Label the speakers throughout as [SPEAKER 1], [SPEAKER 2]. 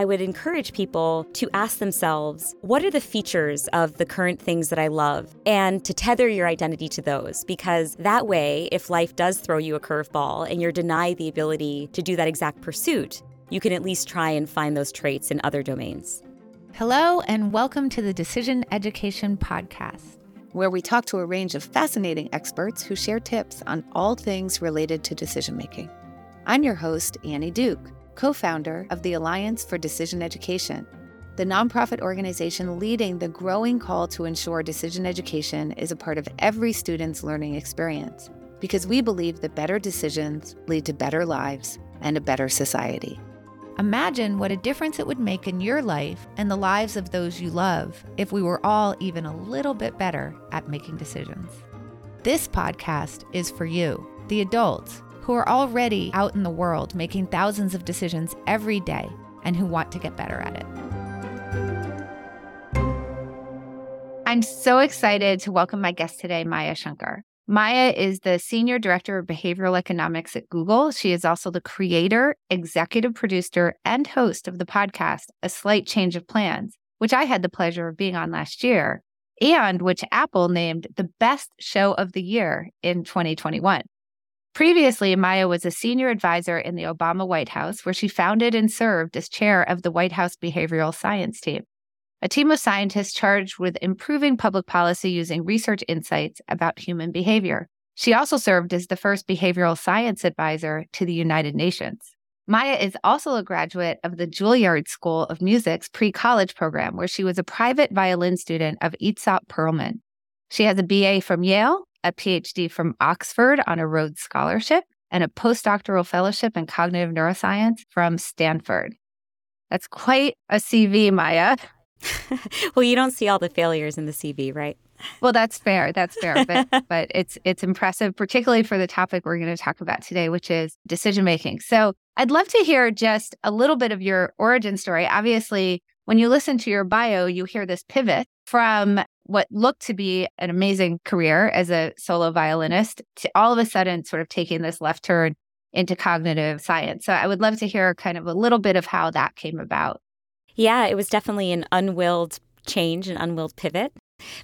[SPEAKER 1] I would encourage people to ask themselves, what are the features of the current things that I love? And to tether your identity to those, because that way, if life does throw you a curveball and you're denied the ability to do that exact pursuit, you can at least try and find those traits in other domains.
[SPEAKER 2] Hello, and welcome to the Decision Education Podcast,
[SPEAKER 3] where we talk to a range of fascinating experts who share tips on all things related to decision making. I'm your host, Annie Duke co founder of the Alliance for Decision Education, the nonprofit organization leading the growing call to ensure decision education is a part of every student's learning experience, because we believe that better decisions lead to better lives and a better society.
[SPEAKER 2] Imagine what a difference it would make in your life and the lives of those you love if we were all even a little bit better at making decisions. This podcast is for you, the adults who are already out in the world making thousands of decisions every day and who want to get better at it. I'm so excited to welcome my guest today, Maya Shankar. Maya is the Senior Director of Behavioral Economics at Google. She is also the creator, executive producer, and host of the podcast, A Slight Change of Plans, which I had the pleasure of being on last year, and which Apple named the best show of the year in 2021. Previously, Maya was a senior advisor in the Obama White House, where she founded and served as chair of the White House Behavioral Science Team, a team of scientists charged with improving public policy using research insights about human behavior. She also served as the first behavioral science advisor to the United Nations. Maya is also a graduate of the Juilliard School of Music's pre college program, where she was a private violin student of Itzhak Perlman. She has a BA from Yale a PhD from Oxford on a Rhodes Scholarship, and a postdoctoral fellowship in cognitive neuroscience from Stanford. That's quite a CV, Maya.
[SPEAKER 1] well, you don't see all the failures in the CV, right?
[SPEAKER 2] Well, that's fair. That's fair. But but it's it's impressive, particularly for the topic we're going to talk about today, which is decision making. So I'd love to hear just a little bit of your origin story. Obviously, when you listen to your bio, you hear this pivot from what looked to be an amazing career as a solo violinist to all of a sudden sort of taking this left turn into cognitive science. So I would love to hear kind of a little bit of how that came about.
[SPEAKER 1] Yeah, it was definitely an unwilled change, an unwilled pivot.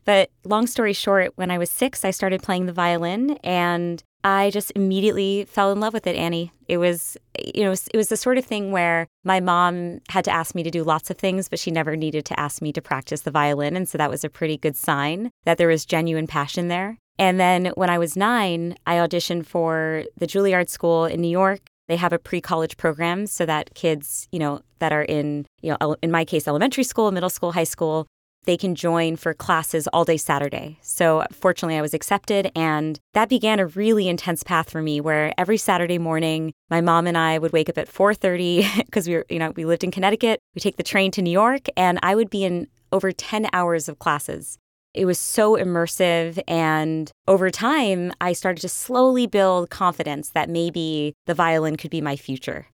[SPEAKER 1] But long story short, when I was six, I started playing the violin and I just immediately fell in love with it, Annie. It was, you know, it was the sort of thing where my mom had to ask me to do lots of things, but she never needed to ask me to practice the violin. And so that was a pretty good sign that there was genuine passion there. And then when I was nine, I auditioned for the Juilliard School in New York. They have a pre-college program so that kids, you know, that are in, you know, in my case, elementary school, middle school, high school, they can join for classes all day Saturday. So fortunately, I was accepted, and that began a really intense path for me. Where every Saturday morning, my mom and I would wake up at 4:30 because we were, you know, we lived in Connecticut. We take the train to New York, and I would be in over 10 hours of classes. It was so immersive. And over time, I started to slowly build confidence that maybe the violin could be my future.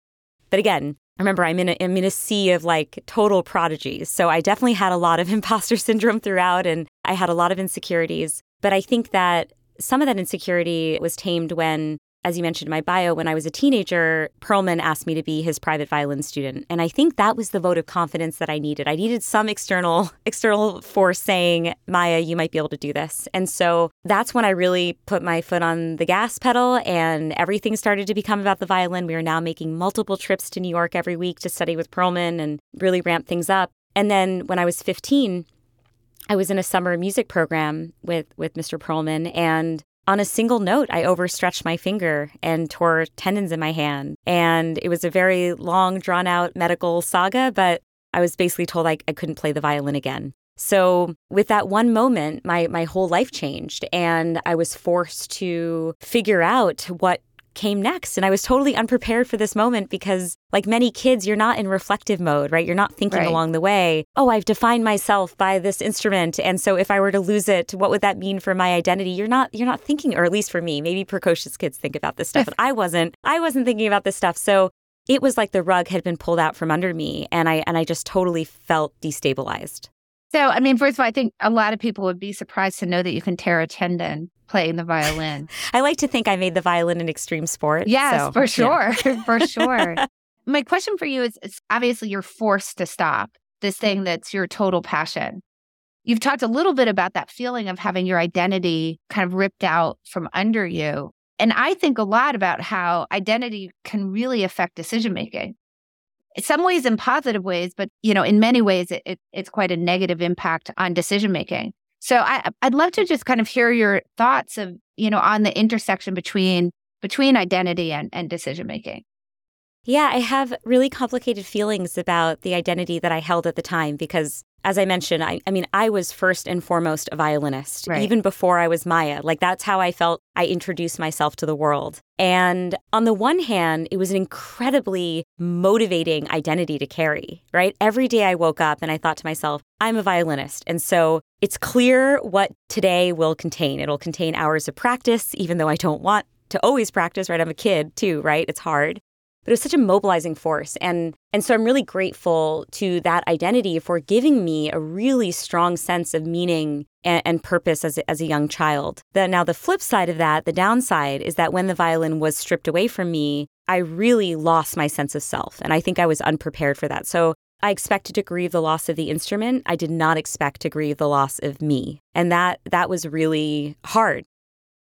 [SPEAKER 1] But again, remember I'm in a, I'm in a sea of like total prodigies. So I definitely had a lot of imposter syndrome throughout and I had a lot of insecurities. But I think that some of that insecurity was tamed when as you mentioned in my bio, when I was a teenager, Perlman asked me to be his private violin student. And I think that was the vote of confidence that I needed. I needed some external external force saying, Maya, you might be able to do this. And so that's when I really put my foot on the gas pedal and everything started to become about the violin. We are now making multiple trips to New York every week to study with Perlman and really ramp things up. And then when I was 15, I was in a summer music program with with Mr. Perlman and on a single note, I overstretched my finger and tore tendons in my hand. And it was a very long, drawn out medical saga, but I was basically told I, I couldn't play the violin again. So, with that one moment, my, my whole life changed, and I was forced to figure out what came next. And I was totally unprepared for this moment because, like many kids, you're not in reflective mode, right? You're not thinking right. along the way, oh, I've defined myself by this instrument. And so if I were to lose it, what would that mean for my identity? You're not you're not thinking, or at least for me, maybe precocious kids think about this stuff. but I wasn't. I wasn't thinking about this stuff. So it was like the rug had been pulled out from under me and I and I just totally felt destabilized.
[SPEAKER 2] So, I mean, first of all, I think a lot of people would be surprised to know that you can tear a tendon playing the violin.
[SPEAKER 1] I like to think I made the violin an extreme sport.
[SPEAKER 2] Yes, so, for sure. Yeah. for sure. my question for you is, is obviously you're forced to stop this mm-hmm. thing that's your total passion. You've talked a little bit about that feeling of having your identity kind of ripped out from under you. And I think a lot about how identity can really affect decision making. Some ways in positive ways, but you know, in many ways it, it, it's quite a negative impact on decision making. So I, I'd love to just kind of hear your thoughts of, you know, on the intersection between between identity and, and decision making.
[SPEAKER 1] Yeah, I have really complicated feelings about the identity that I held at the time because, as I mentioned, I, I mean, I was first and foremost a violinist, right. even before I was Maya. Like, that's how I felt I introduced myself to the world. And on the one hand, it was an incredibly motivating identity to carry, right? Every day I woke up and I thought to myself, I'm a violinist. And so it's clear what today will contain. It'll contain hours of practice, even though I don't want to always practice, right? I'm a kid too, right? It's hard but it was such a mobilizing force and and so i'm really grateful to that identity for giving me a really strong sense of meaning and, and purpose as a, as a young child the, now the flip side of that the downside is that when the violin was stripped away from me i really lost my sense of self and i think i was unprepared for that so I expected to grieve the loss of the instrument. I did not expect to grieve the loss of me. And that that was really hard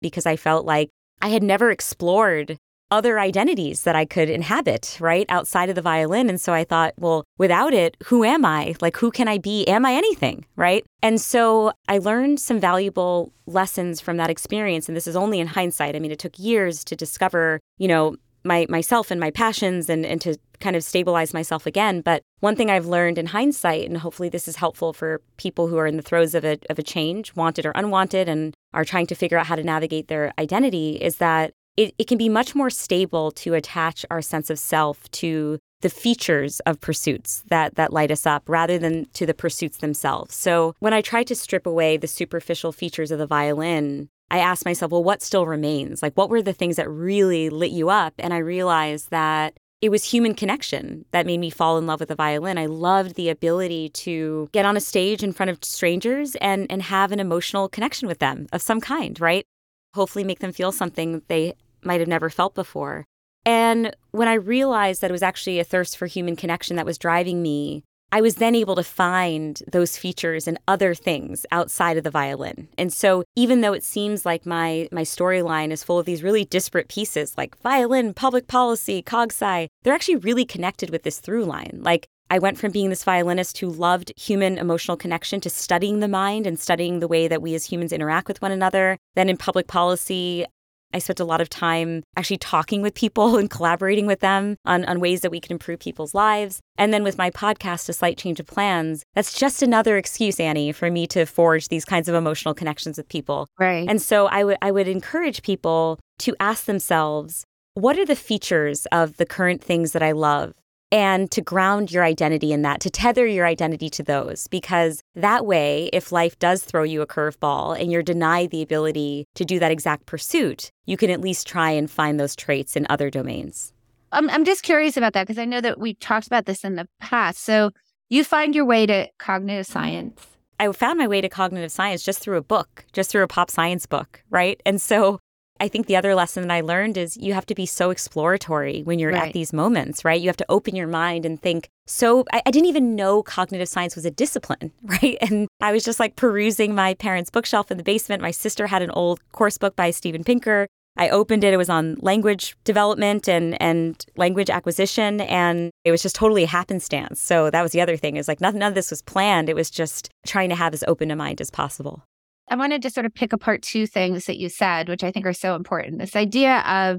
[SPEAKER 1] because I felt like I had never explored other identities that I could inhabit, right, outside of the violin. And so I thought, well, without it, who am I? Like, who can I be? Am I anything, right? And so I learned some valuable lessons from that experience. And this is only in hindsight. I mean, it took years to discover, you know, my myself and my passions and, and to kind of stabilize myself again. But one thing I've learned in hindsight, and hopefully this is helpful for people who are in the throes of a of a change, wanted or unwanted, and are trying to figure out how to navigate their identity, is that it, it can be much more stable to attach our sense of self to the features of pursuits that that light us up rather than to the pursuits themselves. So when I tried to strip away the superficial features of the violin, I asked myself, well, what still remains? Like what were the things that really lit you up? And I realized that it was human connection that made me fall in love with the violin. I loved the ability to get on a stage in front of strangers and and have an emotional connection with them of some kind, right? Hopefully make them feel something they might have never felt before. And when I realized that it was actually a thirst for human connection that was driving me, I was then able to find those features and other things outside of the violin. And so even though it seems like my my storyline is full of these really disparate pieces like violin, public policy, cog sci, they're actually really connected with this through line. Like I went from being this violinist who loved human emotional connection to studying the mind and studying the way that we as humans interact with one another. Then in public policy, I spent a lot of time actually talking with people and collaborating with them on, on ways that we can improve people's lives. And then with my podcast, A Slight Change of Plans, that's just another excuse, Annie, for me to forge these kinds of emotional connections with people.
[SPEAKER 2] Right.
[SPEAKER 1] And so I would I would encourage people to ask themselves, what are the features of the current things that I love and to ground your identity in that, to tether your identity to those, because that way, if life does throw you a curveball and you're denied the ability to do that exact pursuit, you can at least try and find those traits in other domains.
[SPEAKER 2] I'm, I'm just curious about that because I know that we talked about this in the past. So you find your way to cognitive science.
[SPEAKER 1] I found my way to cognitive science just through a book, just through a pop science book, right? And so I think the other lesson that I learned is you have to be so exploratory when you're right. at these moments, right? You have to open your mind and think. So I, I, didn't even know cognitive science was a discipline, right? And I was just like perusing my parents' bookshelf in the basement. My sister had an old course book by Steven Pinker. I opened it. It was on language development and and language acquisition, and it was just totally a happenstance. So that was the other thing is like none, none of this was planned. It was just trying to have as open a mind as possible.
[SPEAKER 2] I wanted to sort of pick apart two things that you said, which I think are so important. This idea of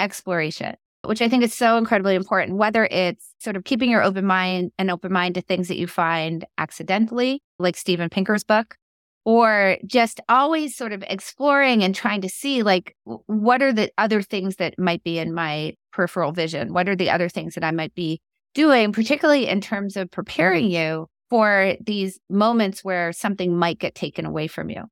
[SPEAKER 2] exploration, which I think is so incredibly important, whether it's sort of keeping your open mind and open mind to things that you find accidentally, like Steven Pinker's book, or just always sort of exploring and trying to see like what are the other things that might be in my peripheral vision? What are the other things that I might be doing, particularly in terms of preparing you for these moments where something might get taken away from you.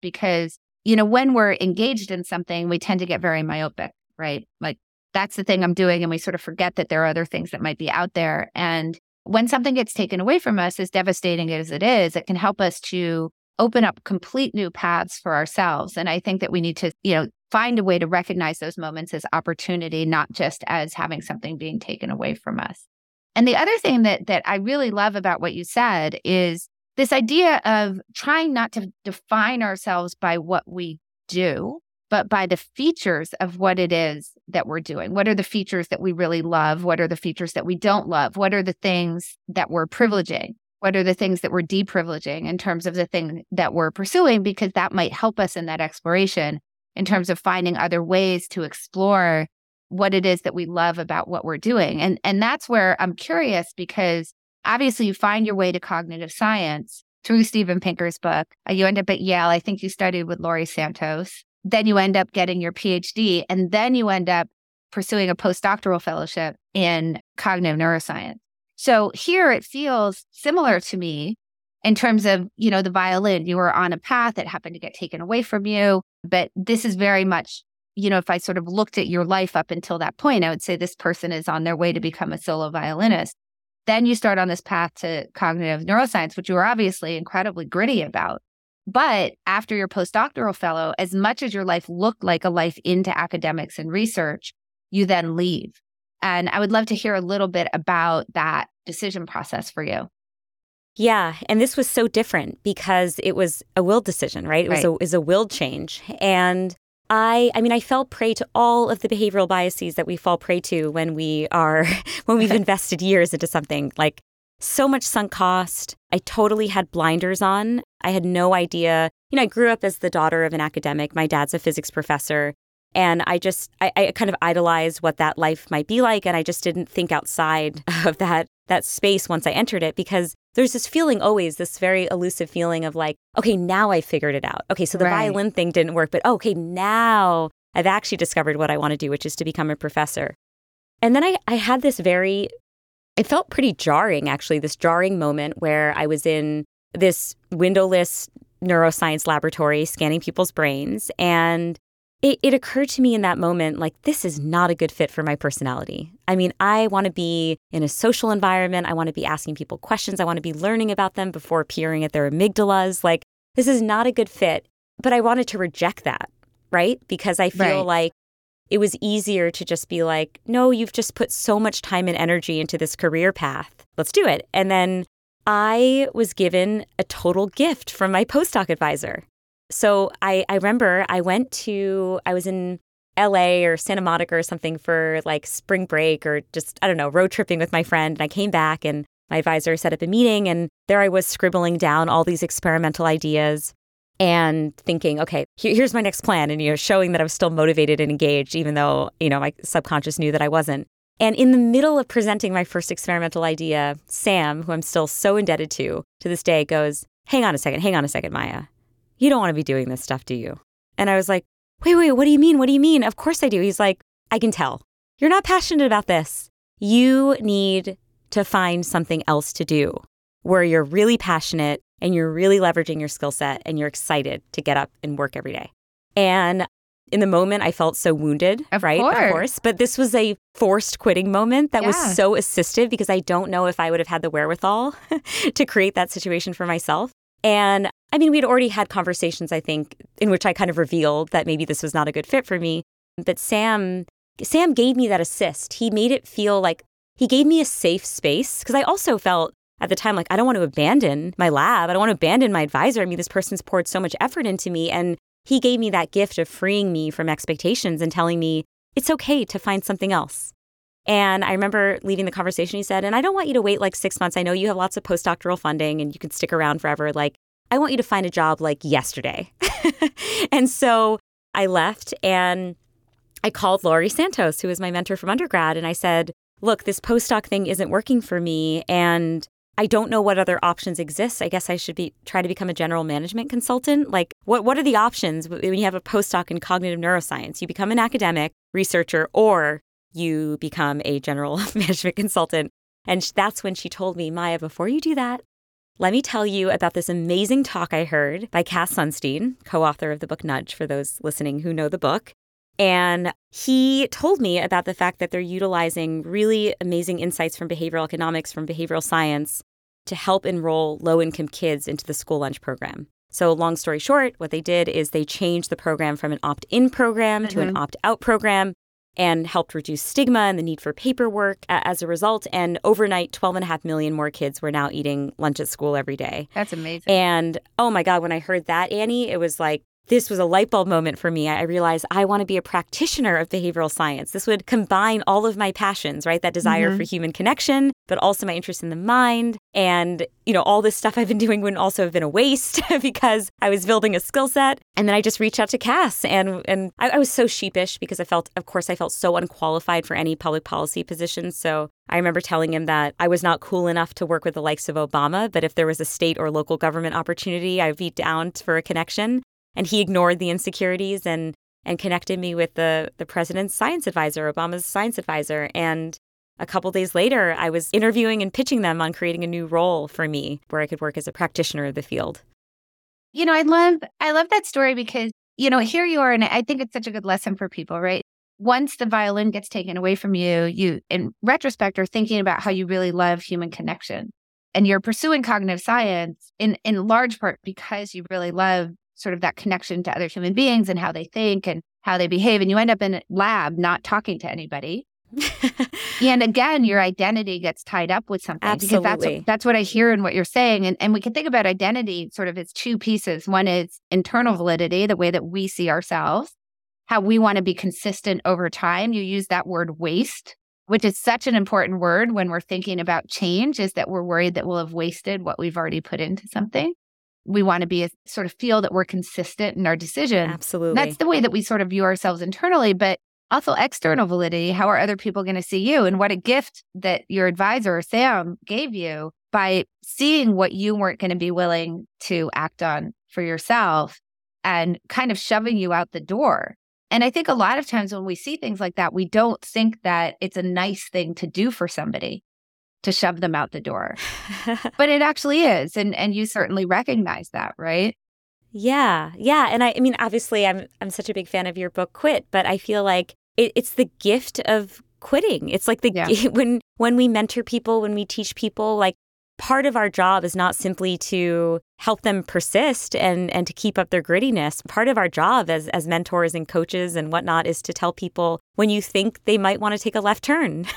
[SPEAKER 2] Because, you know, when we're engaged in something, we tend to get very myopic, right? Like, that's the thing I'm doing. And we sort of forget that there are other things that might be out there. And when something gets taken away from us, as devastating as it is, it can help us to open up complete new paths for ourselves. And I think that we need to, you know, find a way to recognize those moments as opportunity, not just as having something being taken away from us. And the other thing that that I really love about what you said is this idea of trying not to define ourselves by what we do, but by the features of what it is that we're doing. What are the features that we really love? What are the features that we don't love? What are the things that we're privileging? What are the things that we're deprivileging in terms of the thing that we're pursuing? Because that might help us in that exploration in terms of finding other ways to explore what it is that we love about what we're doing. And and that's where I'm curious because obviously you find your way to cognitive science through Steven Pinker's book. Uh, you end up at Yale. I think you studied with Laurie Santos then you end up getting your PhD, and then you end up pursuing a postdoctoral fellowship in cognitive neuroscience. So here it feels similar to me in terms of, you know, the violin. You were on a path that happened to get taken away from you, but this is very much, you know, if I sort of looked at your life up until that point, I would say this person is on their way to mm-hmm. become a solo violinist. Then you start on this path to cognitive neuroscience, which you were obviously incredibly gritty about. But after your postdoctoral fellow, as much as your life looked like a life into academics and research, you then leave. And I would love to hear a little bit about that decision process for you.
[SPEAKER 1] Yeah, and this was so different because it was a will decision, right? It was right. a it was a will change. And I I mean I fell prey to all of the behavioral biases that we fall prey to when we are when we've invested years into something like so much sunk cost. I totally had blinders on. I had no idea. You know, I grew up as the daughter of an academic. My dad's a physics professor. And I just, I, I kind of idolized what that life might be like. And I just didn't think outside of that, that space once I entered it because there's this feeling always, this very elusive feeling of like, okay, now I figured it out. Okay, so the right. violin thing didn't work, but oh, okay, now I've actually discovered what I want to do, which is to become a professor. And then I, I had this very it felt pretty jarring, actually, this jarring moment where I was in this windowless neuroscience laboratory scanning people's brains. And it, it, occurred to me in that moment like, this is not a good fit for my personality. I mean, I want to be in a social environment. I want to be asking people questions. I want to be learning about them before peering at their amygdalas. Like, this is not a good fit. But I wanted to reject that, right? Because I feel right. like it was easier to just be like, no, you've just put so much time and energy into this career path. Let's do it. And then I was given a total gift from my postdoc advisor. So I, I remember I went to, I was in LA or Santa Monica or something for like spring break or just, I don't know, road tripping with my friend. And I came back and my advisor set up a meeting and there I was scribbling down all these experimental ideas and thinking, okay, here's my next plan, and you know, showing that I was still motivated and engaged, even though you know my subconscious knew that I wasn't. And in the middle of presenting my first experimental idea, Sam, who I'm still so indebted to to this day, goes, "Hang on a second, hang on a second, Maya, you don't want to be doing this stuff, do you?" And I was like, "Wait, wait, what do you mean? What do you mean? Of course I do." He's like, "I can tell. You're not passionate about this. You need to find something else to do where you're really passionate and you're really leveraging your skill set and you're excited to get up and work every day. And in the moment, I felt so wounded,
[SPEAKER 2] of
[SPEAKER 1] right?
[SPEAKER 2] Course.
[SPEAKER 1] Of course. But this was a forced quitting moment that yeah. was so assistive because I don't know if I would have had the wherewithal to create that situation for myself. And I mean, we'd already had conversations, I think, in which I kind of revealed that maybe this was not a good fit for me. But Sam, Sam gave me that assist. He made it feel like he gave me a safe space because I also felt at the time, like, I don't want to abandon my lab. I don't want to abandon my advisor. I mean, this person's poured so much effort into me. And he gave me that gift of freeing me from expectations and telling me it's okay to find something else. And I remember leaving the conversation, he said, and I don't want you to wait like six months. I know you have lots of postdoctoral funding and you can stick around forever. Like, I want you to find a job like yesterday. and so I left and I called Laurie Santos, who was my mentor from undergrad, and I said, Look, this postdoc thing isn't working for me. And I don't know what other options exist. I guess I should be try to become a general management consultant. Like what what are the options when you have a postdoc in cognitive neuroscience? You become an academic researcher or you become a general management consultant. And that's when she told me, Maya, before you do that, let me tell you about this amazing talk I heard by Cass Sunstein, co author of the book Nudge, for those listening who know the book. And he told me about the fact that they're utilizing really amazing insights from behavioral economics, from behavioral science, to help enroll low income kids into the school lunch program. So, long story short, what they did is they changed the program from an opt in program mm-hmm. to an mm-hmm. opt out program and helped reduce stigma and the need for paperwork as a result. And overnight, 12.5 million more kids were now eating lunch at school every day.
[SPEAKER 2] That's amazing.
[SPEAKER 1] And oh my God, when I heard that, Annie, it was like, this was a light bulb moment for me. I realized I want to be a practitioner of behavioral science. This would combine all of my passions, right? That desire mm-hmm. for human connection, but also my interest in the mind. And, you know, all this stuff I've been doing wouldn't also have been a waste because I was building a skill set. And then I just reached out to Cass and and I, I was so sheepish because I felt, of course, I felt so unqualified for any public policy position. So I remember telling him that I was not cool enough to work with the likes of Obama, but if there was a state or local government opportunity, I'd be down for a connection and he ignored the insecurities and and connected me with the the president's science advisor, Obama's science advisor, and a couple days later, I was interviewing and pitching them on creating a new role for me where I could work as a practitioner of the field.
[SPEAKER 2] You know, I love I love that story because, you know, here you are and I think it's such a good lesson for people, right? Once the violin gets taken away from you, you in retrospect are thinking about how you really love human connection. And you're pursuing cognitive science in in large part because you really love sort of that connection to other human beings and how they think and how they behave. And you end up in a lab not talking to anybody. and again, your identity gets tied up with something
[SPEAKER 1] Absolutely.
[SPEAKER 2] because that's what, that's what I hear in what you're saying. And, and we can think about identity sort of as two pieces. One is internal validity, the way that we see ourselves, how we want to be consistent over time. You use that word waste, which is such an important word when we're thinking about change, is that we're worried that we'll have wasted what we've already put into something we want to be a sort of feel that we're consistent in our decision.
[SPEAKER 1] Absolutely.
[SPEAKER 2] That's the way that we sort of view ourselves internally, but also external validity. How are other people going to see you? And what a gift that your advisor, Sam, gave you by seeing what you weren't going to be willing to act on for yourself and kind of shoving you out the door. And I think a lot of times when we see things like that, we don't think that it's a nice thing to do for somebody to shove them out the door. but it actually is. And and you certainly recognize that, right?
[SPEAKER 1] Yeah. Yeah. And I, I mean, obviously I'm I'm such a big fan of your book Quit, but I feel like it, it's the gift of quitting. It's like the yeah. when when we mentor people, when we teach people, like part of our job is not simply to help them persist and and to keep up their grittiness. Part of our job as as mentors and coaches and whatnot is to tell people when you think they might want to take a left turn.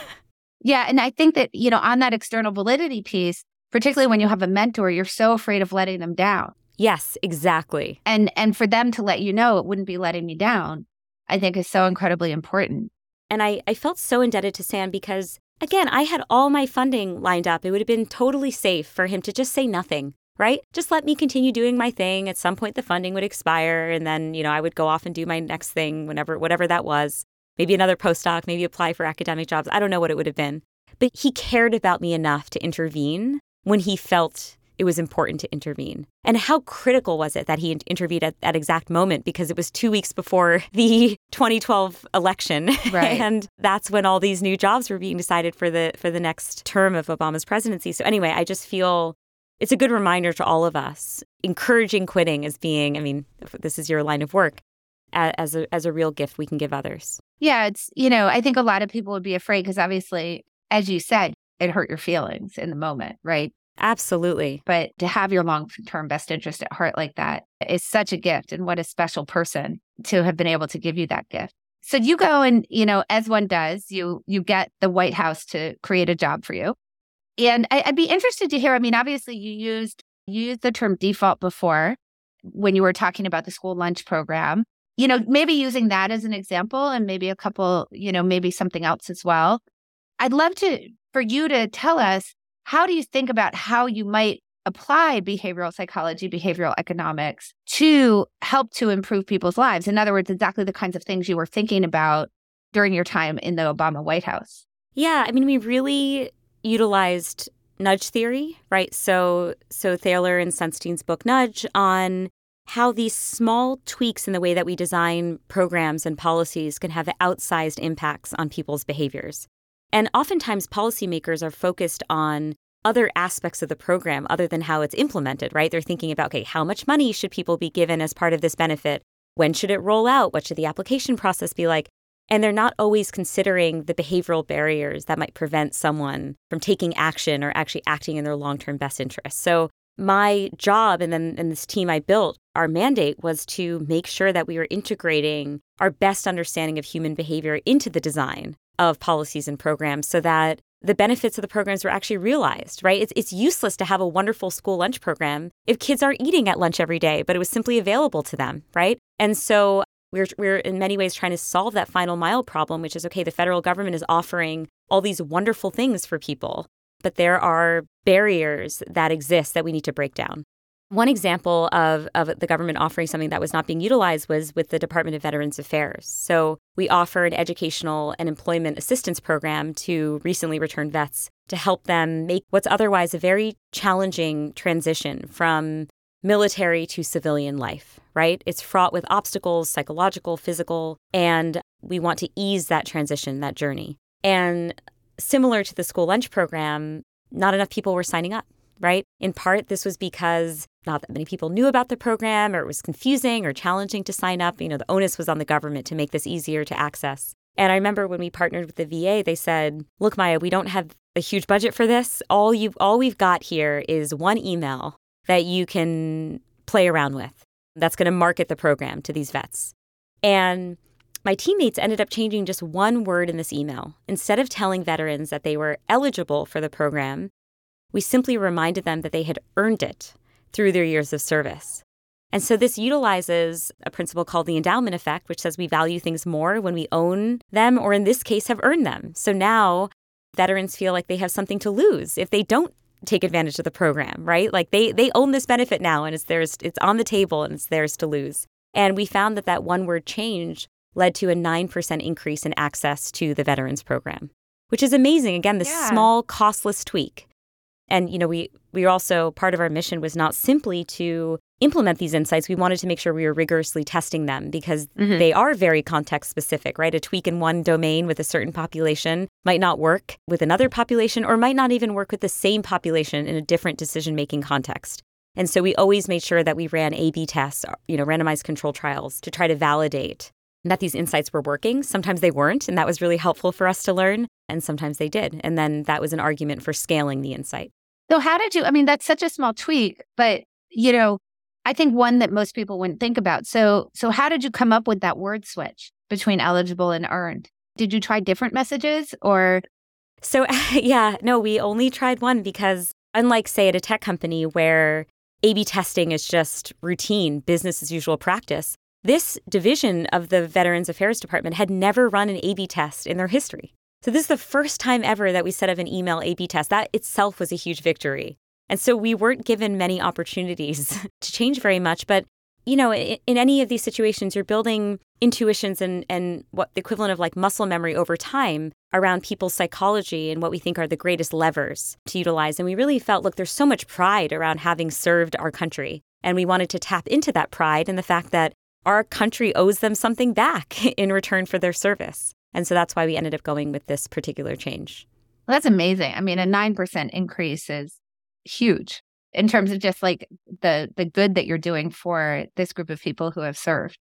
[SPEAKER 2] Yeah. And I think that, you know, on that external validity piece, particularly when you have a mentor, you're so afraid of letting them down.
[SPEAKER 1] Yes, exactly.
[SPEAKER 2] And and for them to let you know it wouldn't be letting me down, I think is so incredibly important.
[SPEAKER 1] And I, I felt so indebted to Sam because again, I had all my funding lined up. It would have been totally safe for him to just say nothing, right? Just let me continue doing my thing. At some point the funding would expire and then, you know, I would go off and do my next thing whenever whatever that was maybe another postdoc, maybe apply for academic jobs. I don't know what it would have been. But he cared about me enough to intervene when he felt it was important to intervene. And how critical was it that he intervened at that exact moment because it was two weeks before the 2012 election,
[SPEAKER 2] right.
[SPEAKER 1] and that's when all these new jobs were being decided for the for the next term of Obama's presidency. So anyway, I just feel it's a good reminder to all of us encouraging quitting as being. I mean, this is your line of work as a as a real gift we can give others.
[SPEAKER 2] Yeah, it's you know, I think a lot of people would be afraid because obviously, as you said, it hurt your feelings in the moment, right?
[SPEAKER 1] Absolutely.
[SPEAKER 2] But to have your long term best interest at heart like that is such a gift. And what a special person to have been able to give you that gift. So you uh go and, you know, as one does, you you get the White House to create a job for you. And I, would be interested to hear. I mean, obviously you used you used the term default before when you were talking about the school lunch program you know, maybe using that as an example and maybe a couple, you know, maybe something else as well. I'd love to for you to tell us how do you think about how you might apply behavioral psychology, behavioral economics to help to improve people's lives? In other words, exactly the kinds of things you were thinking about during your time in the Obama White House.
[SPEAKER 1] Yeah, I mean, we really utilized nudge theory, right? So so Thaler and Sunstein's book Nudge on how these small tweaks in the way that we design programs and policies can have outsized impacts on people's behaviors. And oftentimes, policymakers are focused on other aspects of the program other than how it's implemented, right? They're thinking about, okay, how much money should people be given as part of this benefit? When should it roll out? What should the application process be like? And they're not always considering the behavioral barriers that might prevent someone from taking action or actually acting in their long term best interest. So my job and then and this team I built, our mandate was to make sure that we were integrating our best understanding of human behavior into the design of policies and programs so that the benefits of the programs were actually realized, right? It's, it's useless to have a wonderful school lunch program if kids aren't eating at lunch every day, but it was simply available to them, right? And so we're, we're in many ways trying to solve that final mile problem, which is okay, the federal government is offering all these wonderful things for people, but there are barriers that exist that we need to break down. One example of, of the government offering something that was not being utilized was with the Department of Veterans Affairs. So we offer an educational and employment assistance program to recently returned vets to help them make what's otherwise a very challenging transition from military to civilian life, right? It's fraught with obstacles, psychological, physical, and we want to ease that transition, that journey. And similar to the school lunch program, not enough people were signing up right? In part, this was because not that many people knew about the program or it was confusing or challenging to sign up. You know, the onus was on the government to make this easier to access. And I remember when we partnered with the VA, they said, "Look, Maya, we don't have a huge budget for this. All you all we've got here is one email that you can play around with. That's going to market the program to these vets." And my teammates ended up changing just one word in this email. Instead of telling veterans that they were eligible for the program, we simply reminded them that they had earned it through their years of service. And so this utilizes a principle called the endowment effect, which says we value things more when we own them, or in this case, have earned them. So now veterans feel like they have something to lose if they don't take advantage of the program, right? Like they they own this benefit now and it's theirs it's on the table and it's theirs to lose. And we found that that one word change led to a 9% increase in access to the veterans program, which is amazing. Again, this yeah. small costless tweak and you know, we we also part of our mission was not simply to implement these insights. We wanted to make sure we were rigorously testing them because mm-hmm. they are very context specific, right? A tweak in one domain with a certain population might not work with another population or might not even work with the same population in a different decision making context. And so we always made sure that we ran A B tests, you know, randomized control trials to try to validate that these insights were working. Sometimes they weren't, and that was really helpful for us to learn. And sometimes they did. And then that was an argument for scaling the insight.
[SPEAKER 2] So how did you I mean that's such a small tweak, but you know, I think one that most people wouldn't think about. So so how did you come up with that word switch between eligible and earned? Did you try different messages or
[SPEAKER 1] So yeah, no, we only tried one because unlike say at a tech company where A/B testing is just routine, business as usual practice, this division of the Veterans Affairs Department had never run an A/B test in their history. So this is the first time ever that we set up an email A/B test. That itself was a huge victory. And so we weren't given many opportunities to change very much. But, you know, in, in, any of these situations, you're building intuitions and, and what the equivalent of like muscle memory over time around people's psychology and what we think are the greatest levers to utilize. And we really felt, look, there's so much pride around having served our country. And we wanted to tap into that pride and the fact that our country owes them something back in return for their service. And so that's why we ended up going with this particular change.
[SPEAKER 2] Well, that's amazing. I mean, a 9% increase is huge in terms of just like the the good that you're doing for this group of people who have served.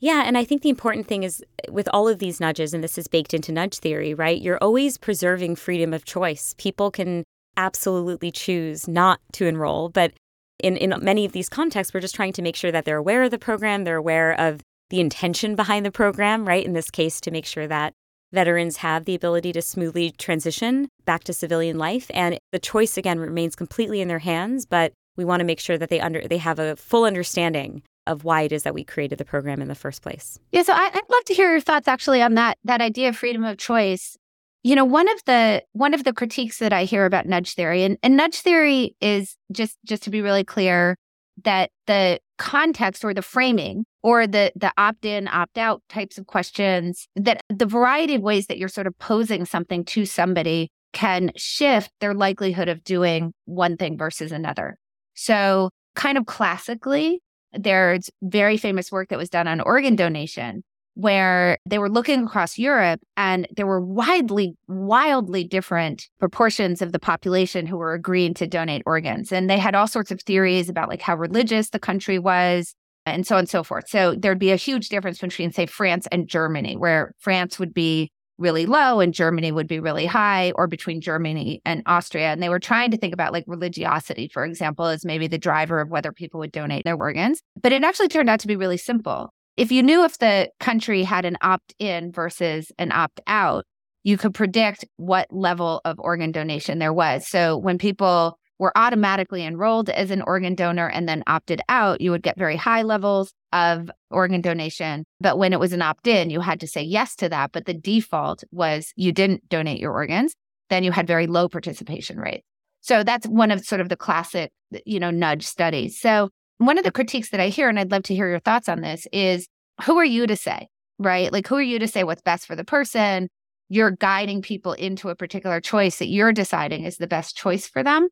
[SPEAKER 1] Yeah, and I think the important thing is with all of these nudges and this is baked into nudge theory, right? You're always preserving freedom of choice. People can absolutely choose not to enroll, but in, in many of these contexts, we're just trying to make sure that they're aware of the program, they're aware of the intention behind the program, right? In this case, to make sure that veterans have the ability to smoothly transition back to civilian life. And the choice, again, remains completely in their hands, but we want to make sure that they under they have a full understanding of why it is that we created the program in the first place.
[SPEAKER 2] Yeah, so I, would love to hear your thoughts actually on that that idea of freedom of choice. You know, one of the one of the critiques that I hear about nudge theory, and, and nudge theory is just just to be really clear, that the context or the framing or the the opt-in opt-out types of questions that the variety of ways that you're sort of posing something to somebody can shift their likelihood of doing one thing versus another. So kind of classically there's very famous work that was done on organ donation where they were looking across Europe and there were widely, wildly different proportions of the population who were agreeing to donate organs. And they had all sorts of theories about like how religious the country was and so on and so forth. So there'd be a huge difference between, say, France and Germany, where France would be really low and Germany would be really high, or between Germany and Austria. And they were trying to think about like religiosity, for example, as maybe the driver of whether people would donate their organs. But it actually turned out to be really simple. If you knew if the country had an opt in versus an opt out, you could predict what level of organ donation there was. So when people were automatically enrolled as an organ donor and then opted out, you would get very high levels of organ donation. But when it was an opt in, you had to say yes to that. But the default was you didn't donate your organs, then you had very low participation rates. So that's one of sort of the classic, you know, nudge studies. So one of the critiques that I hear, and I'd love to hear your thoughts on this, is who are you to say, right? Like, who are you to say what's best for the person? You're guiding people into a particular choice that you're deciding is the best choice for them.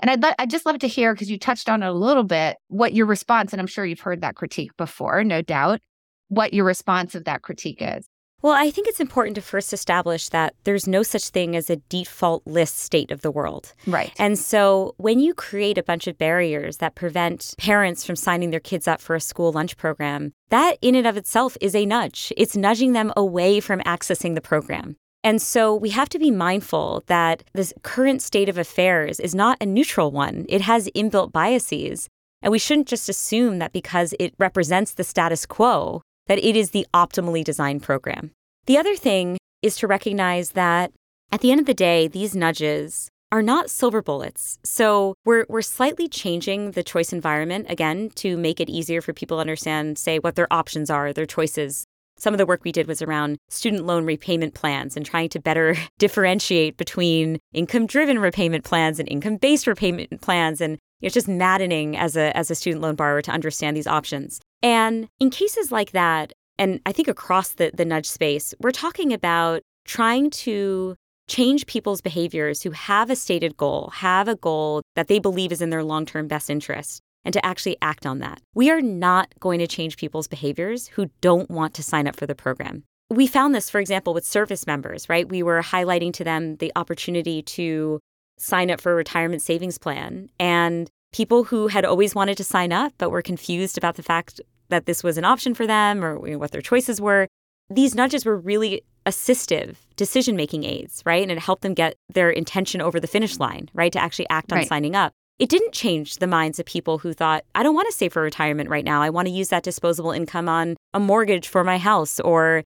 [SPEAKER 2] And I'd, I'd just love to hear, because you touched on it a little bit, what your response, and I'm sure you've heard that critique before, no doubt, what your response of that critique is.
[SPEAKER 1] Well, I think it's important to first establish that there's no such thing as a default list state of the world.
[SPEAKER 2] Right.
[SPEAKER 1] And so when you create a bunch of barriers that prevent parents from signing their kids up for a school lunch program, that in and of itself is a nudge. It's nudging them away from accessing the program. And so we have to be mindful that this current state of affairs is not a neutral one. It has inbuilt biases. And we shouldn't just assume that because it represents the status quo, that it is the optimally designed program. The other thing is to recognize that at the end of the day, these nudges are not silver bullets. So we're, we're slightly changing the choice environment again to make it easier for people to understand, say, what their options are, their choices some of the work we did was around student loan repayment plans and trying to better differentiate between income driven repayment plans and income based repayment plans. And it's just maddening as a, as a student loan borrower to understand these options. And in cases like that, and I think across the, the nudge space, we're talking about trying to change people's behaviors who have a stated goal, have a goal that they believe is in their long term best interest, and to actually act on that. We are not going to change people's behaviors who don't want to sign up for the program. We found this, for example, with service members, right? We were highlighting to them the opportunity to sign up for a retirement savings plan. And people who had always wanted to sign up but were confused about the fact that this was an option for them or you know, what their choices were, these nudges were really assistive decision making aids, right? And it helped them get their intention over the finish line, right? To actually act on right. signing up it didn't change the minds of people who thought, I don't want to save for retirement right now. I want to use that disposable income on a mortgage for my house or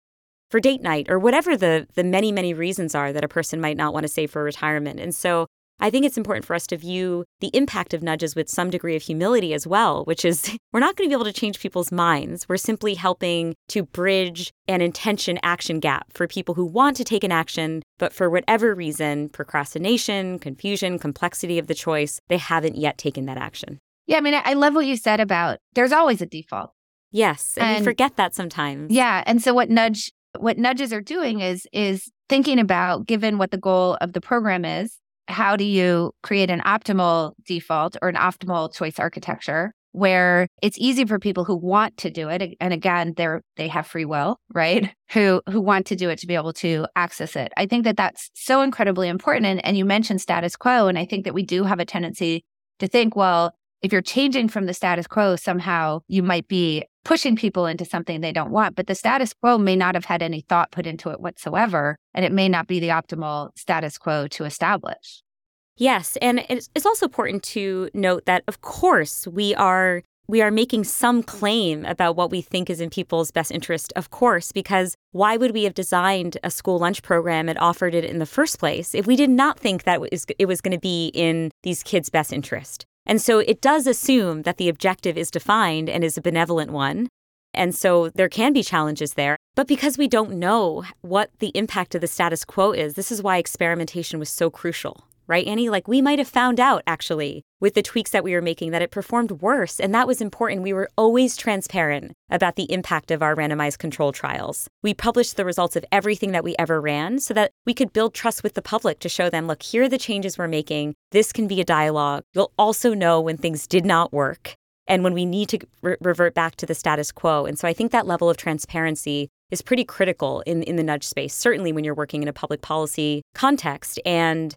[SPEAKER 1] for date night or whatever the the many many reasons are that a person might not want to save for retirement. And so I think it's important for us to view the impact of nudges with some degree of humility as well, which is we're not going to be able to change people's minds. We're simply helping to bridge an intention action gap for people who want to take an action, but for whatever reason, procrastination, confusion, complexity of the choice, they haven't yet taken that action.
[SPEAKER 2] Yeah, I mean, I love what you said about there's always a default.
[SPEAKER 1] Yes, and, and we forget that sometimes.
[SPEAKER 2] Yeah, and so what nudge what nudges are doing is is thinking about given what the goal of the program is how do you create an optimal default or an optimal choice architecture where it's easy for people who want to do it and again they're they have free will right who who want to do it to be able to access it. I think that that's so incredibly important and, and you mentioned status quo and i think that we do have a tendency to think well if you're changing from the status quo somehow you might be pushing people into something they don't want. But the status quo may not have had any thought put into it whatsoever, and it may not be the optimal status quo to establish.
[SPEAKER 1] Yes, and it's also important to note that of course we are we are making some claim about what we think is in people's best interest, of course, because why would we have designed a school lunch program and offered it in the first place if we did not think that it was going to be in these kids' best interest? And so it does assume that the objective is defined and is a benevolent one. And so there can be challenges there. But because we don't know what the impact of the status quo is, this is why experimentation was so crucial, right, Annie? Like we might have found out actually with the tweaks that we were making that it performed worse. And that was important. We were always transparent about the impact of our randomized control trials. We published the results of everything that we ever ran so that we could build trust with the public to show them, look, here are the changes we're making. This can be a dialogue. You'll also know when things did not work and when we need to re- revert back to the status quo. And so I think that level of transparency is pretty critical in, in the nudge space, certainly when you're working in a public policy context. And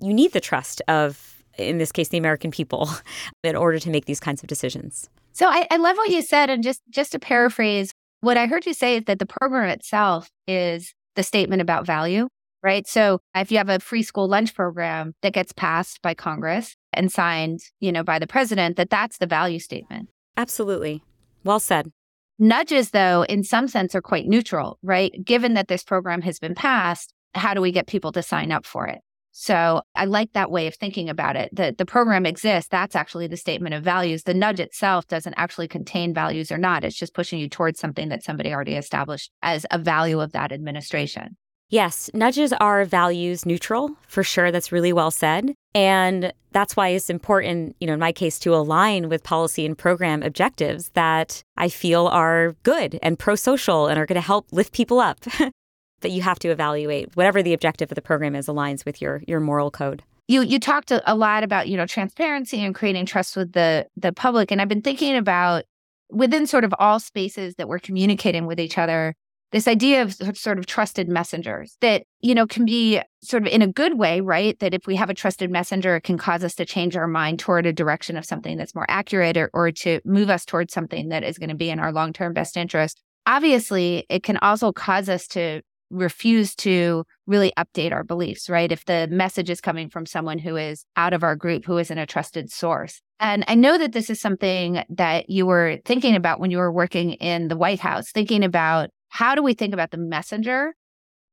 [SPEAKER 1] you need the trust of, in this case, the American people in order to make these kinds of decisions.
[SPEAKER 2] So I, I love what you said. And just, just to paraphrase, what I heard you say is that the program itself is the statement about value, right? So if you have a free school lunch program that gets passed by Congress and signed, you know, by the president, that that's the value statement.
[SPEAKER 1] Absolutely. Well said.
[SPEAKER 2] Nudges, though, in some sense, are quite neutral, right? Given that this program has been passed, how do we get people to sign up for it? So I like that way of thinking about it. The the program exists. That's actually the statement of values. The nudge itself doesn't actually contain values or not. It's just pushing you towards something that somebody already established as a value of that administration.
[SPEAKER 1] Yes, nudges are values neutral for sure. That's really well said. And that's why it's important, you know, in my case, to align with policy and program objectives that I feel are good and pro social and are going to help lift people up. that you have to evaluate whatever the objective of the program is aligns with your your moral code.
[SPEAKER 2] You you talked a, lot about, you know, transparency and creating trust with the the public. And I've been thinking about within sort of all spaces that we're communicating with each other this idea of sort of trusted messengers that you know can be sort of in a good way right? That if we have a trusted messenger it can cause us to change our mind toward a direction of something that's more accurate or, or to move us towards something that is going to be in our long-term best interest. Obviously it can also cause us to refuse to really update our beliefs right if the message is coming from someone who is out of our group who isn't a trusted source and I know that this is something that you were thinking about when you were working in the White House, thinking about how do we think about the messenger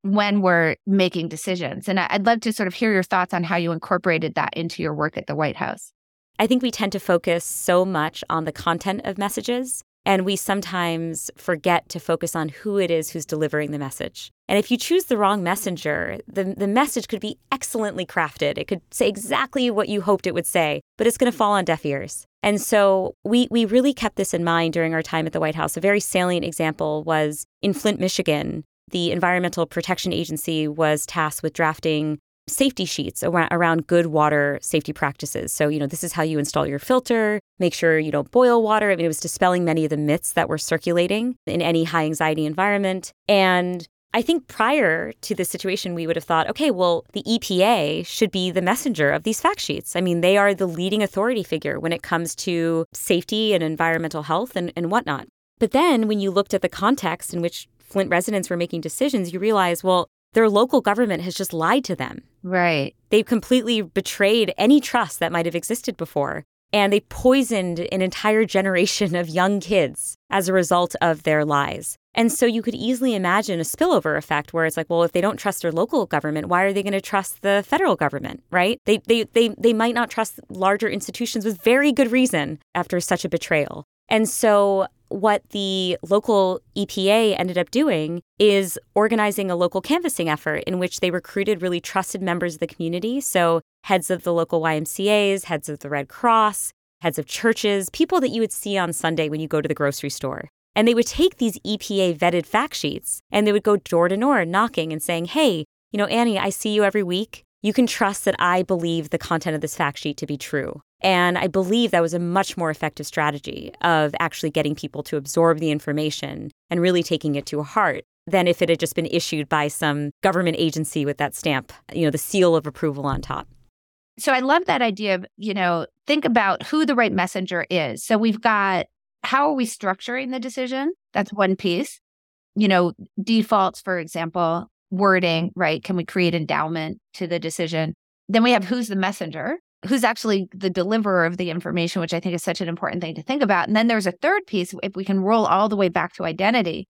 [SPEAKER 2] when we're making decisions? And I'd love to sort of hear your thoughts on how you incorporated that into your work at the White House.
[SPEAKER 1] I think we tend to focus so much on the content of messages, and we sometimes forget to focus on who it is who's delivering the message. And if you choose the wrong messenger, the, the message could be excellently crafted. It could say exactly what you hoped it would say, but it's going to fall on deaf ears. And so we, we really kept this in mind during our time at the White House. A very salient example was in Flint, Michigan. The Environmental Protection Agency was tasked with drafting safety sheets around good water safety practices. So, you know, this is how you install your filter, make sure you don't boil water. I mean, it was dispelling many of the myths that were circulating in any high anxiety environment. And I think prior to this situation, we would have thought, okay, well, the EPA should be the messenger of these fact sheets. I mean, they are the leading authority figure when it comes to safety and environmental health and, and whatnot. But then when you looked at the context in which Flint residents were making decisions, you realize, well, their local government has just lied to them.
[SPEAKER 2] Right.
[SPEAKER 1] They've completely betrayed any trust that might have existed before and they poisoned an entire generation of young kids as a result of their lies. And so you could easily imagine a spillover effect where it's like, well, if they don't trust their local government, why are they going to trust the federal government, right? They, they, they, they might not trust larger institutions with very good reason after such a betrayal. And so what the local EPA ended up doing is organizing a local canvassing effort in which they recruited really trusted members of the community. So, heads of the local YMCAs, heads of the Red Cross, heads of churches, people that you would see on Sunday when you go to the grocery store. And they would take these EPA vetted fact sheets and they would go door to door knocking and saying, Hey, you know, Annie, I see you every week. You can trust that I believe the content of this fact sheet to be true. And I believe that was a much more effective strategy of actually getting people to absorb the information and really taking it to heart than if it had just been issued by some government agency with that stamp, you know, the seal of approval on top.
[SPEAKER 2] So I love that idea of, you know, think about who the right messenger is. So we've got how are we structuring the decision? That's one piece. You know, defaults, for example, wording, right? Can we create endowment to the decision? Then we have who's the messenger who's actually the deliverer of the information, which I think is such an important thing to think about. And then there's a third piece, if we can roll all the way back to identity.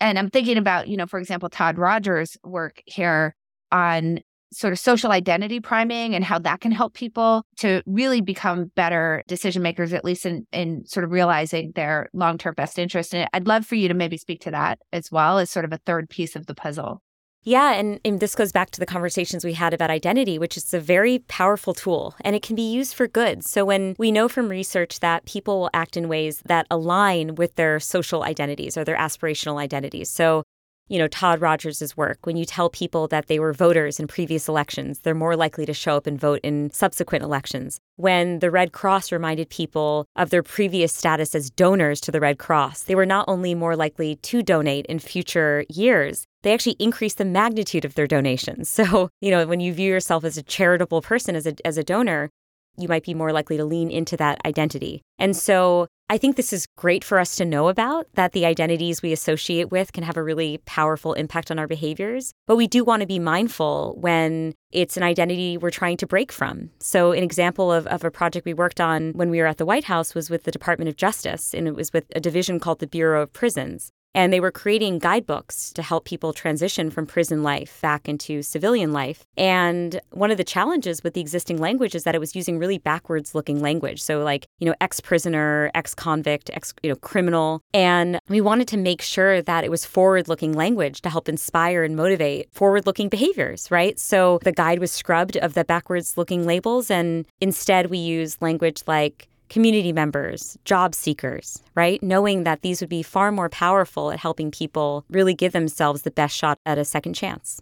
[SPEAKER 2] And I'm thinking about, you know, for example, Todd Rogers' work here on sort of social identity priming and how that can help people to really become better decision makers, at least in, in sort of realizing their long term best interest. And I'd love for you to maybe speak to that as well as sort of a third piece of the puzzle.
[SPEAKER 1] Yeah, and, and, this goes back to the conversations we had about identity, which is a very powerful tool and it can be used for good. So, when we know from research that people will act in ways that align with their social identities or their aspirational identities. So, you know, Todd Rogers' work. When you tell people that they were voters in previous elections, they're more likely to show up and vote in subsequent elections. When the Red Cross reminded people of their previous status as donors to the Red Cross, they were not only more likely to donate in future years, they actually increase the magnitude of their donations. So, you know, when you view yourself as a charitable person, as a, as a donor, you might be more likely to lean into that identity. And so I think this is great for us to know about that the identities we associate with can have a really powerful impact on our behaviors. But we do want to be mindful when it's an identity we're trying to break from. So, an example of, of a project we worked on when we were at the White House was with the Department of Justice, and it was with a division called the Bureau of Prisons. And they were creating guidebooks to help people transition from prison life back into civilian life. And one of the challenges with the existing language is that it was using really backwards looking language. So, like, you know, ex prisoner, ex convict, ex, you know, criminal. And we wanted to make sure that it was forward looking language to help inspire and motivate forward looking behaviors, right? So the guide was scrubbed of the backwards looking labels. And instead, we used language like, community members, job seekers, right? Knowing that these would be far more powerful at helping people really give themselves the best shot at a second chance.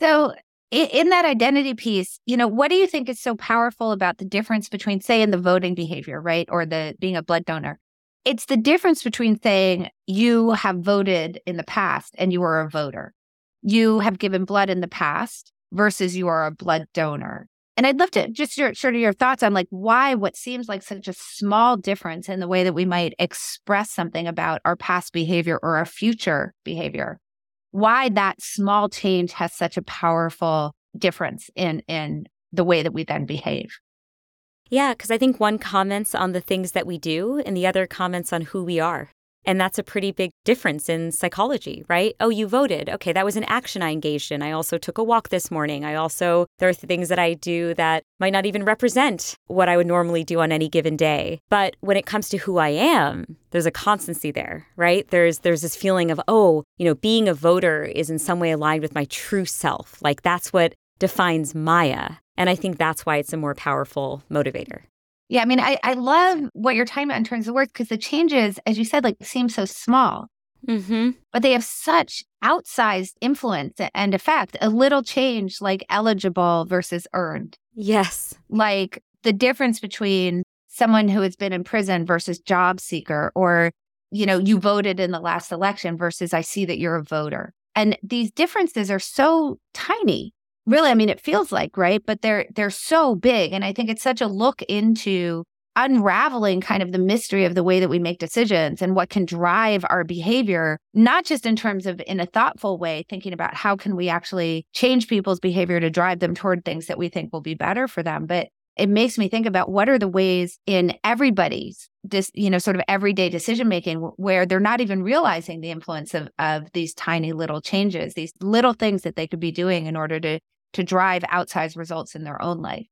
[SPEAKER 2] So, in that identity piece, you know, what do you think is so powerful about the difference between, say, in the voting behavior, right? Or the being a blood donor? It's the difference between saying you have voted in the past and you are a voter. You have given blood in the past versus you are a blood donor. And I'd love to just your your thoughts on like why what seems like such a small difference in the way that we might express something about our past behavior or our future behavior. Why that small change has such a powerful difference in in the way that we then behave.
[SPEAKER 1] Yeah, because I think one comments on the things that we do and the other comments on who we are. And that's a pretty big difference in psychology, right? Oh, you voted. Okay, that was an action I engaged in. I also took a walk this morning. I also, there are things that I do that might not even represent what I would normally do on any given day. But when it comes to who I am, there's a constancy there, right? There's there's this feeling of, oh, you know, being a voter is in some way aligned with my true self. Like that's what defines Maya. And I think that's why it's a more powerful motivator.
[SPEAKER 2] Yeah, I mean, I, I love what you're talking about in terms of work because the changes, as you said, like seem so small,
[SPEAKER 1] mm-hmm.
[SPEAKER 2] but they have such outsized influence and effect. A little change, like eligible versus earned.
[SPEAKER 1] Yes.
[SPEAKER 2] Like the difference between someone who has been in prison versus job seeker, or, you know, you voted in the last election versus I see that you're a voter. And these differences are so tiny really i mean it feels like right? But they're they're so big and i think it's such a look into unraveling kind of the mystery of the way that we make decisions and what can drive our behavior not just in terms of in a thoughtful way thinking about how can we actually change people's behavior to drive them toward things that we think will be better for them. But it makes me think about what are the ways in everybody's this you know sort of everyday decision making where they're not even realizing the influence of of these tiny little changes these little things that they could be doing in order to to drive outsized results in their own life.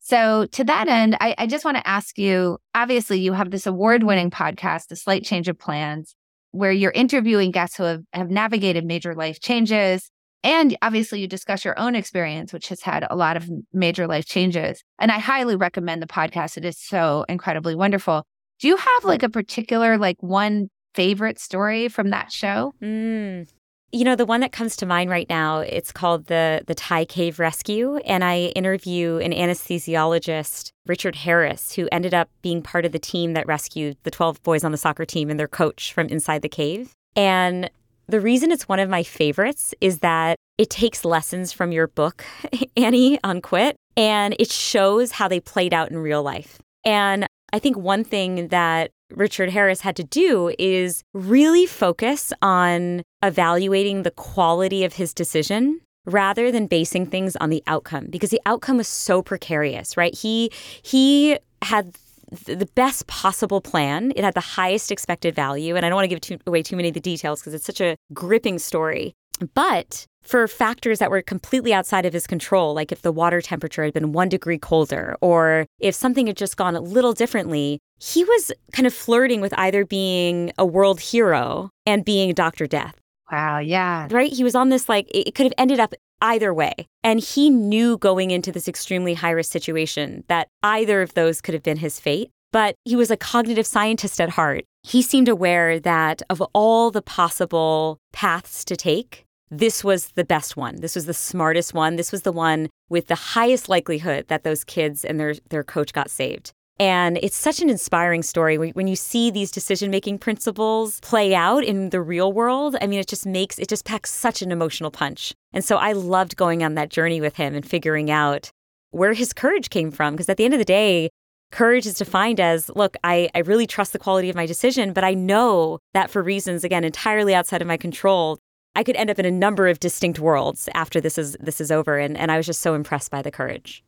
[SPEAKER 2] So, to that end, I, I just want to ask you obviously, you have this award winning podcast, A Slight Change of Plans, where you're interviewing guests who have, have navigated major life changes. And obviously, you discuss your own experience, which has had a lot of major life changes. And I highly recommend the podcast. It is so incredibly wonderful. Do you have like a particular, like one favorite story from that show?
[SPEAKER 1] Mm, you know, the one that comes to mind right now, it's called the the Thai Cave Rescue, and I interview an anesthesiologist, Richard Harris, who ended up being part of the team that rescued the 12 boys on the soccer team and their coach from inside the cave. And the reason it's one of my favorites is that it takes lessons from your book, Annie, on Quit, and it shows how they played out in real life. And I think one thing that Richard Harris had to do is really focus on evaluating the quality of his decision rather than basing things on the outcome because the outcome was so precarious, right? He he had the best possible plan. It had the highest expected value. And I don't want to give too, away too many of the details because it's such a gripping story. But for factors that were completely outside of his control, like if the water temperature had been one degree colder or if something had just gone a little differently, he was kind of flirting with either being a world hero and being Dr. Death.
[SPEAKER 2] Wow, yeah.
[SPEAKER 1] Right? He was on this like, it could have ended up either way. And he knew going into this extremely high risk situation that either of those could have been his fate. But he was a cognitive scientist at heart. He seemed aware that of all the possible paths to take, this was the best one. This was the smartest one. This was the one with the highest likelihood that those kids and their, their coach got saved. And it's such an inspiring story when you see these decision making principles play out in the real world. I mean, it just makes, it just packs such an emotional punch. And so I loved going on that journey with him and figuring out where his courage came from. Because at the end of the day, Courage is defined as look, I, I really trust the quality of my decision, but I know that for reasons, again, entirely outside of my control, I could end up in a number of distinct worlds after this is this is over. And, and I was just so impressed by the courage.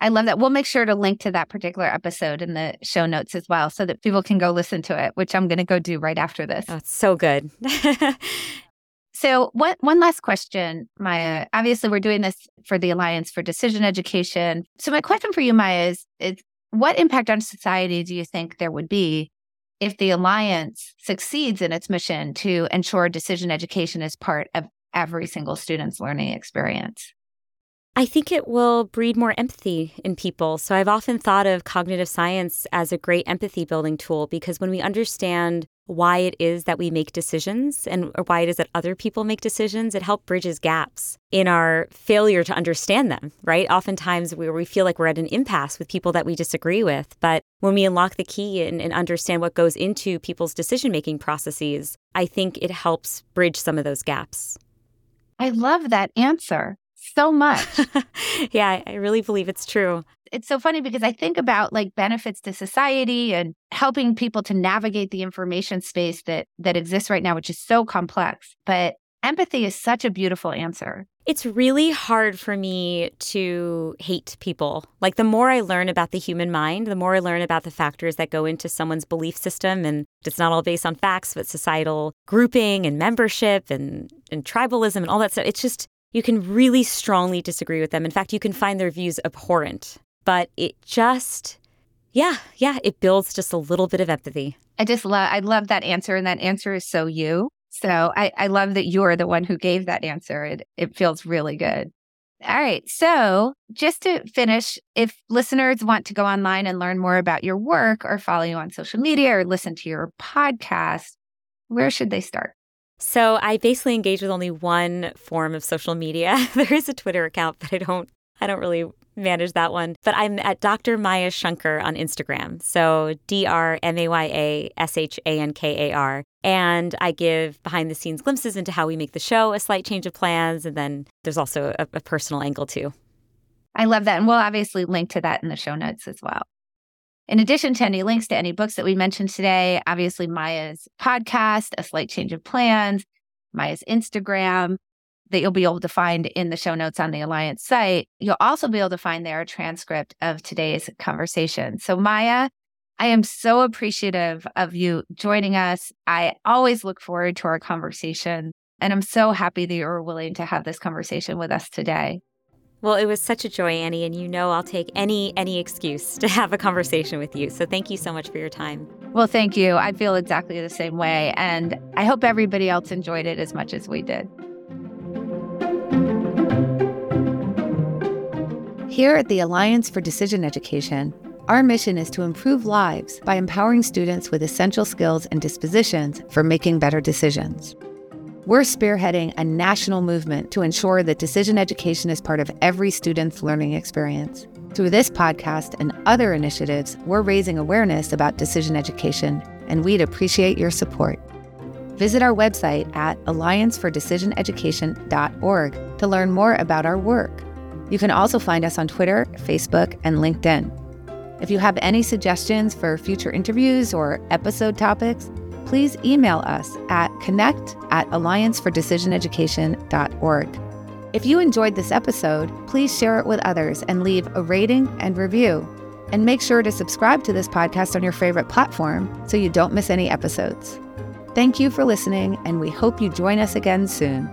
[SPEAKER 2] I love that. We'll make sure to link to that particular episode in the show notes as well so that people can go listen to it, which I'm going to go do right after this.
[SPEAKER 1] Oh, it's so good.
[SPEAKER 2] so, one, one last question, Maya. Obviously, we're doing this for the Alliance for Decision Education. So, my question for you, Maya, is, is what impact on society do you think there would be if the Alliance succeeds in its mission to ensure decision education is part of every single student's learning experience?
[SPEAKER 1] I think it will breed more empathy in people. So I've often thought of cognitive science as a great empathy building tool because when we understand why it is that we make decisions and why it is that other people make decisions, it helps bridges gaps in our failure to understand them, right? Oftentimes where we feel like we're at an impasse with people that we disagree with. But when we unlock the key and, and understand what goes into people's decision making processes, I think it helps bridge some of those gaps.
[SPEAKER 2] I love that answer so much.
[SPEAKER 1] yeah, I really believe it's true.
[SPEAKER 2] It's so funny because I think about like benefits to society and helping people to navigate the information space that that exists right now which is so complex. But empathy is such a beautiful answer.
[SPEAKER 1] It's really hard for me to hate people. Like, the more I learn about the human mind, the more I learn about the factors that go into someone's belief system. And it's not all based on facts, but societal grouping and membership and, and tribalism and all that stuff. It's just, you can really strongly disagree with them. In fact, you can find their views abhorrent, but it just, yeah, yeah, it builds just a little bit of empathy.
[SPEAKER 2] I just love, I love that answer. And that answer is so you. So I, I love that you're the one who gave that answer. It, it feels really good. All right. So, just to finish, if listeners want to go online and learn more about your work or follow you on social media or listen to your podcast, where should they start?
[SPEAKER 1] So I basically engage with only one form of social media. there is a Twitter account, but I don't I don't really manage that one. But I'm at Dr. Maya Shankar on Instagram. So D R M A Y A S H A N K A R. And I give behind the scenes glimpses into how we make the show, a slight change of plans, and then there's also a, a personal angle too.
[SPEAKER 2] I love that. And we'll obviously link to that in the show notes as well. In addition to any links to any books that we mentioned today, obviously Maya's podcast, A Slight Change of Plans, Maya's Instagram that you'll be able to find in the show notes on the Alliance site. You'll also be able to find there a transcript of today's conversation. So, Maya, I am so appreciative of you joining us. I always look forward to our conversation, and I'm so happy that you're willing to have this conversation with us today.
[SPEAKER 1] Well, it was such a joy, Annie, and you know I'll take any any excuse to have a conversation with you. So thank you so much for your time.
[SPEAKER 2] Well, thank you. I feel exactly the same way, and I hope everybody else enjoyed it as much as we did.
[SPEAKER 3] Here at the Alliance for Decision Education, our mission is to improve lives by empowering students with essential skills and dispositions for making better decisions. We're spearheading a national movement to ensure that decision education is part of every student's learning experience. Through this podcast and other initiatives, we're raising awareness about decision education, and we'd appreciate your support. Visit our website at alliancefordecisioneducation.org to learn more about our work. You can also find us on Twitter, Facebook, and LinkedIn. If you have any suggestions for future interviews or episode topics, please email us at connect at alliancefordecisioneducation.org. If you enjoyed this episode, please share it with others and leave a rating and review. And make sure to subscribe to this podcast on your favorite platform so you don't miss any episodes. Thank you for listening, and we hope you join us again soon.